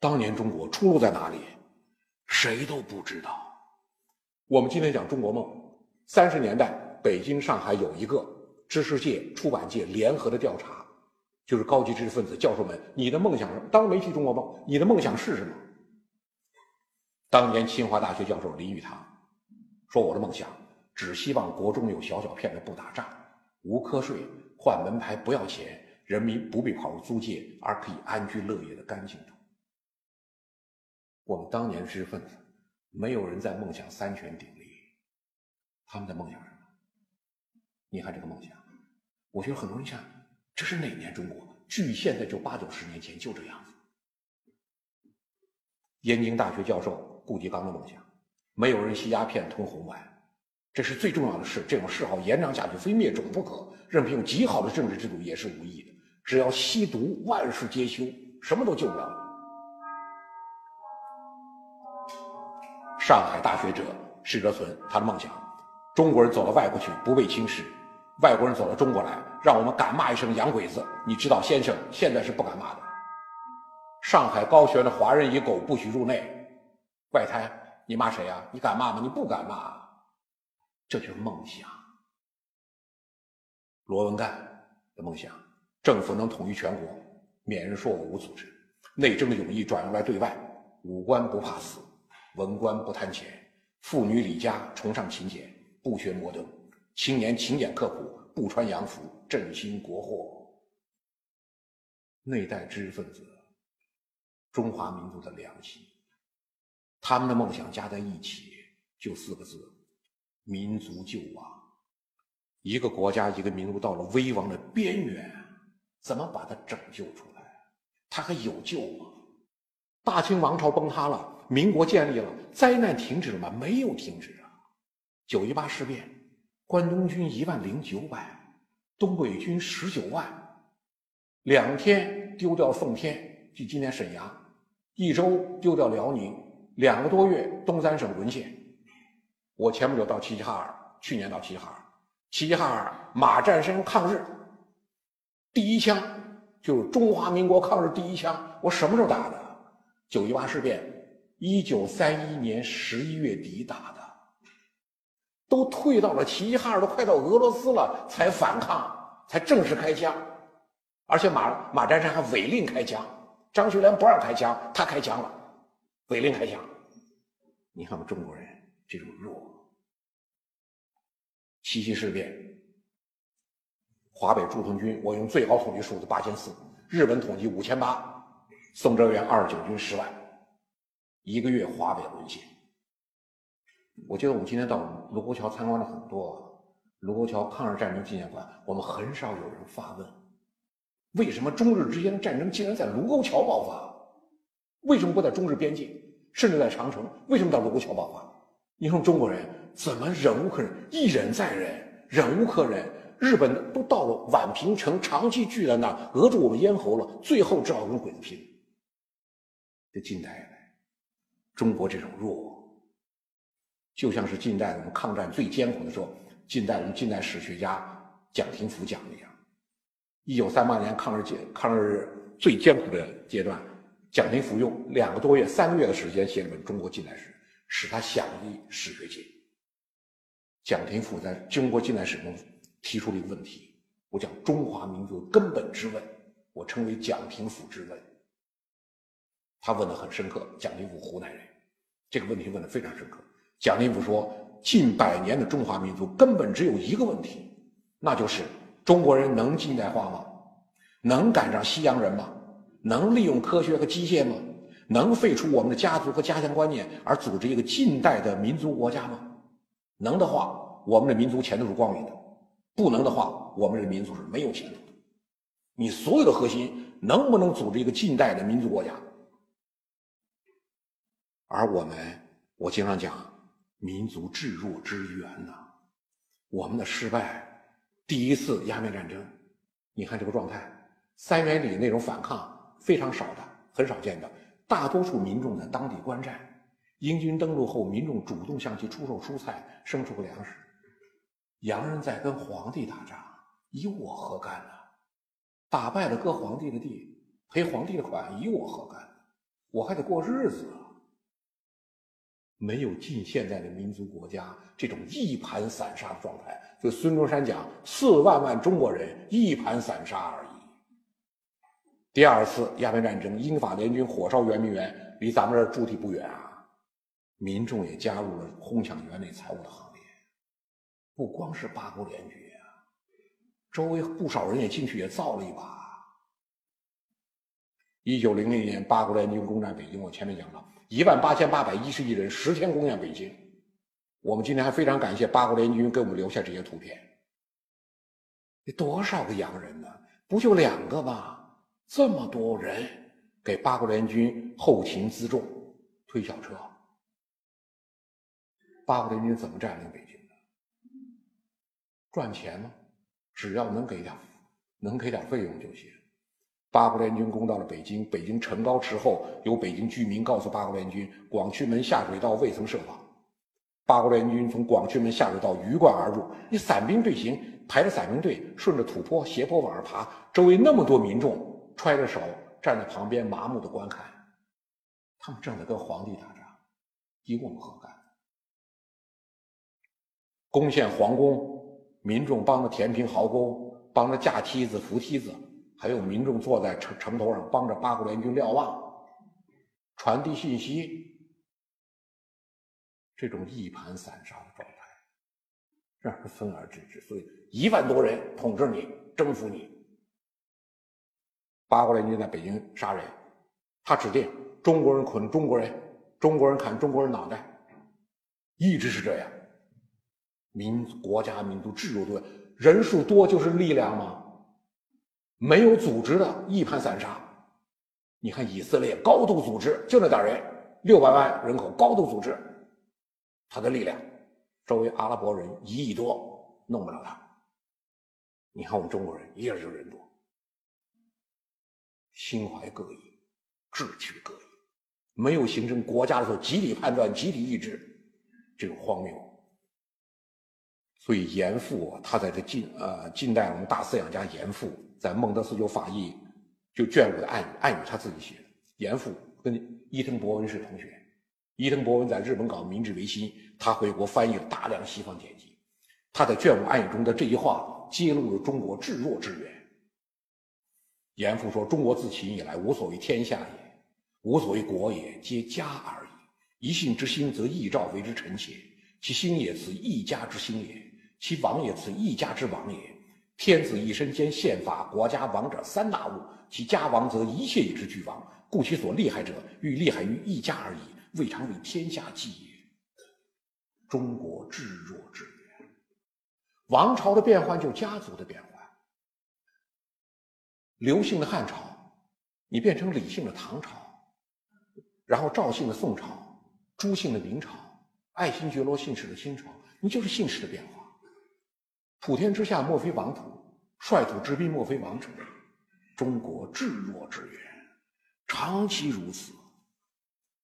当年中国出路在哪里？谁都不知道。我们今天讲中国梦，三十年代北京、上海有一个知识界、出版界联合的调查，就是高级知识分子教授们，你的梦想是？当然没提中国梦，你的梦想是什么？当年清华大学教授林语堂说：“我的梦想，只希望国中有小小片的不打仗、无瞌睡、换门牌不要钱，人民不必跑入租界，而可以安居乐业的干净。”我们当年知识分子，没有人在梦想三权鼎立，他们在梦想什么？你看这个梦想，我觉得很多人想，这是哪年中国？距现在就八九十年前就这样子。燕京大学教授顾颉刚的梦想，没有人吸鸦片吞红丸，这是最重要的事。这种嗜好延长下去，非灭种不可。任凭有极好的政治制度也是无益的。只要吸毒，万事皆休，什么都救不了。上海大学者施哲存，他的梦想：中国人走到外国去，不被轻视；外国人走到中国来，让我们敢骂一声“洋鬼子”。你知道，先生现在是不敢骂的。上海高悬的华人与狗不许入内，外滩，你骂谁呀？你敢骂吗？你不敢骂，这就是梦想。罗文干的梦想：政府能统一全国，免人说我无组织；内政的勇毅转用来对外，武官不怕死，文官不贪钱，妇女李家崇尚勤俭，不学摩登；青年勤俭刻苦，不穿洋服，振兴国货。那代知识分子。中华民族的良心，他们的梦想加在一起就四个字：民族救亡。一个国家、一个民族到了危亡的边缘，怎么把它拯救出来？它还有救吗？大清王朝崩塌了，民国建立了，灾难停止了吗？没有停止啊！九一八事变，关东军一万零九百，东北军十九万，两天丢掉奉天，即今天沈阳。一周丢掉辽宁，两个多月东三省沦陷。我前不久到齐齐哈尔，去年到齐齐哈尔，齐齐哈尔马占山抗日，第一枪就是中华民国抗日第一枪。我什么时候打的？九一八事变，一九三一年十一月底打的，都退到了齐齐哈尔，都快到俄罗斯了才反抗，才正式开枪，而且马马占山还违令开枪。张学良不让开枪，他开枪了，违令开枪。你看我们中国人这种弱。七七事变，华北驻屯军，我用最高统计数字八千四，日本统计五千八，宋哲元二十九军十万，一个月华北沦陷。我记得我们今天到卢沟桥参观了很多卢沟桥抗日战争纪念馆，我们很少有人发问。为什么中日之间的战争竟然在卢沟桥爆发？为什么不在中日边境，甚至在长城？为什么到卢沟桥爆发？你说中国人怎么忍无可忍，一忍再忍，忍无可忍？日本都到了宛平城，长期聚在那，扼住我们咽喉了，最后只好跟鬼子拼。近代，中国这种弱，就像是近代我们抗战最艰苦的时候，近代我们近代史学家蒋廷甫讲的一样。一九三八年抗日阶抗日最艰苦的阶段，蒋廷甫用两个多月、三个月的时间写了本《中国近代史》，使他享誉史学界。蒋廷甫在中国近代史中提出了一个问题，我讲中华民族根本之问，我称为蒋廷甫之问。他问的很深刻，蒋廷福湖南人，这个问题问的非常深刻。蒋廷福说，近百年的中华民族根本只有一个问题，那就是。中国人能近代化吗？能赶上西洋人吗？能利用科学和机械吗？能废除我们的家族和家乡观念而组织一个近代的民族国家吗？能的话，我们的民族前途是光明的；不能的话，我们的民族是没有前途的。你所有的核心能不能组织一个近代的民族国家？而我们，我经常讲，民族至弱之源呐，我们的失败。第一次鸦片战争，你看这个状态，三元里那种反抗非常少的，很少见的。大多数民众在当地观战，英军登陆后，民众主动向其出售蔬菜、牲畜和粮食。洋人在跟皇帝打仗，与我何干呢？打败了割皇帝的地，赔皇帝的款，与我何干？我我还得过日子啊。没有近现代的民族国家这种一盘散沙的状态，就孙中山讲四万万中国人一盘散沙而已。第二次鸦片战争，英法联军火烧圆明园，离咱们这儿驻地不远啊，民众也加入了哄抢园内财物的行列。不光是八国联军啊，周围不少人也进去也造了一把。一九零零年，八国联军攻占北京，我前面讲了。一万八千八百一十一人，十天攻陷北京。我们今天还非常感谢八国联军给我们留下这些图片。得多少个洋人呢？不就两个吗？这么多人给八国联军后勤辎重、推小车。八国联军怎么占领北京的？赚钱吗？只要能给点，能给点费用就行。八国联军攻到了北京，北京城高池厚，有北京居民告诉八国联军，广渠门下水道未曾设防。八国联军从广渠门下水道鱼贯而入，你散兵队形排着散兵队，顺着土坡斜坡往上爬，周围那么多民众揣着手站在旁边麻木的观看，他们正在跟皇帝打仗，与我们何干？攻陷皇宫，民众帮着填平壕沟，帮着架梯子扶梯子。还有民众坐在城城头上，帮着八国联军瞭望、传递信息。这种一盘散沙的状态，让人分而治之。所以，一万多人统治你、征服你。八国联军在北京杀人，他指定中国人捆中国人，中国人砍中国人脑袋，一直是这样。民国家民族制度多，人数多就是力量吗？没有组织的一盘散沙，你看以色列高度组织，就那点人，六百万人口高度组织，他的力量，周围阿拉伯人一亿多，弄不了他。你看我们中国人一样就人多，心怀各异，志趣各异，没有形成国家的时候集体判断、集体意志，这种荒谬。所以严复他在这近呃近代我们大思想家严复。在孟德斯鸠法译就卷五的暗语，暗语他自己写的。严复跟伊藤博文是同学，伊藤博文在日本搞明治维新，他回国翻译了大量西方典籍。他在卷五暗语中的这句话，揭露了中国至弱之源。严复说：“中国自秦以来，无所谓天下也，无所谓国也，皆家而已。一姓之心，则义兆为之臣妾；其心也，此一家之心也；其王也，此一家之王也。”天子一身兼宪法、国家王者三大物，其家亡则一切以之俱亡。故其所厉害者，欲厉害于一家而已，未尝为天下计也。中国至弱之源，王朝的变换就家族的变换。刘姓的汉朝，你变成李姓的唐朝，然后赵姓的宋朝，朱姓的明朝，爱新觉罗姓氏的清朝，你就是姓氏的变化。普天之下莫非王土，率土之滨莫非王臣。中国至弱之远，长期如此，